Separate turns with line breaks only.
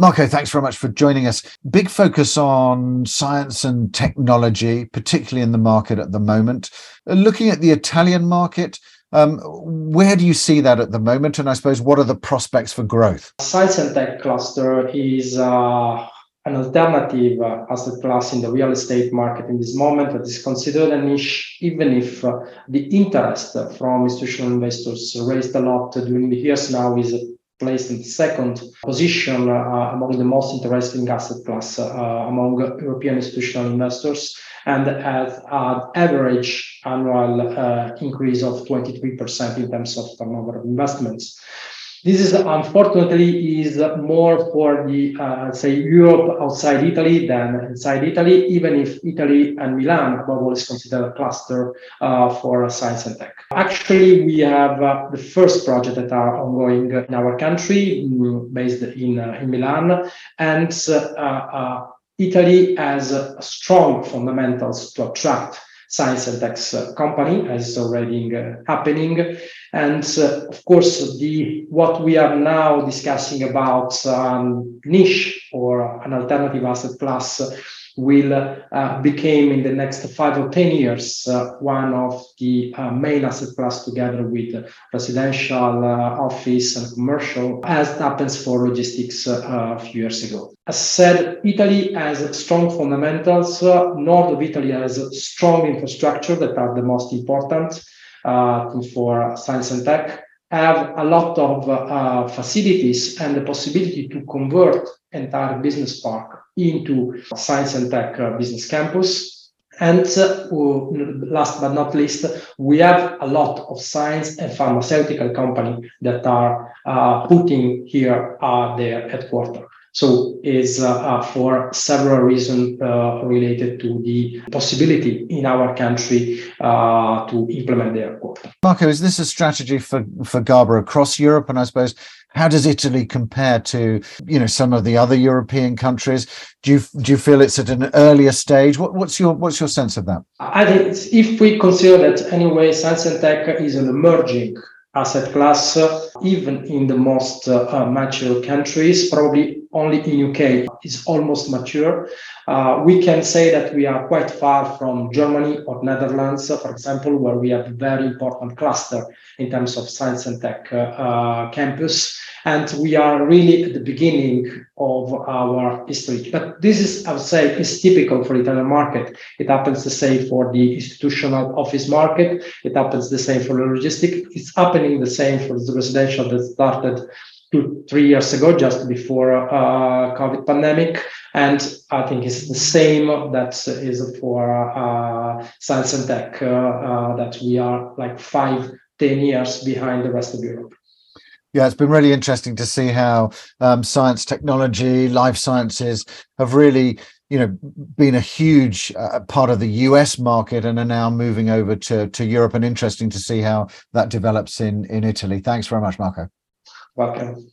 Marco, thanks very much for joining us. Big focus on science and technology, particularly in the market at the moment. Looking at the Italian market, um, where do you see that at the moment? And I suppose what are the prospects for growth?
Science and tech cluster is uh, an alternative uh, asset class in the real estate market in this moment that is considered a niche, even if uh, the interest from institutional investors raised a lot during the years now is placed in the second position uh, among the most interesting asset class uh, among European institutional investors and has an average annual uh, increase of 23% in terms of turnover of investments. This is unfortunately is more for the uh, say Europe outside Italy than inside Italy, even if Italy and Milan all is considered a cluster uh, for science and tech. Actually, we have uh, the first project that are ongoing in our country, mm, based in uh, in Milan, and uh, uh, Italy has strong fundamentals to attract science and tech company as already happening. And uh, of course, the what we are now discussing about um, niche or an alternative asset class will uh, become in the next five or 10 years uh, one of the uh, main asset class together with residential, uh, office and commercial as happens for logistics uh, a few years ago. As said, Italy has strong fundamentals. North of Italy has strong infrastructure that are the most important uh, for science and tech have a lot of uh, facilities and the possibility to convert entire business park into science and tech uh, business campus. And uh, last but not least, we have a lot of science and pharmaceutical companies that are uh, putting here uh, their headquarters. So is uh, uh, for several reasons uh, related to the possibility in our country uh, to implement the quota.
Marco, is this a strategy for, for GABA across Europe? And I suppose how does Italy compare to you know some of the other European countries? Do you do you feel it's at an earlier stage? What, what's your what's your sense of that?
I think if we consider that anyway, science and tech is an emerging asset class, even in the most uh, mature countries, probably only in UK is almost mature. Uh, we can say that we are quite far from Germany or Netherlands, for example, where we have a very important cluster in terms of science and tech uh, uh campus. And we are really at the beginning of our history. But this is, I would say, is typical for Italian market. It happens the same for the institutional office market. It happens the same for the logistic. It's happening the same for the residential that started two, three years ago, just before uh, COVID pandemic. And I think it's the same that is for uh, science and tech, uh, uh that we are like five, ten years behind the rest of Europe.
Yeah, it's been really interesting to see how um, science, technology, life sciences have really, you know, been a huge uh, part of the US market and are now moving over to to Europe. And interesting to see how that develops in in Italy. Thanks very much, Marco.
Welcome.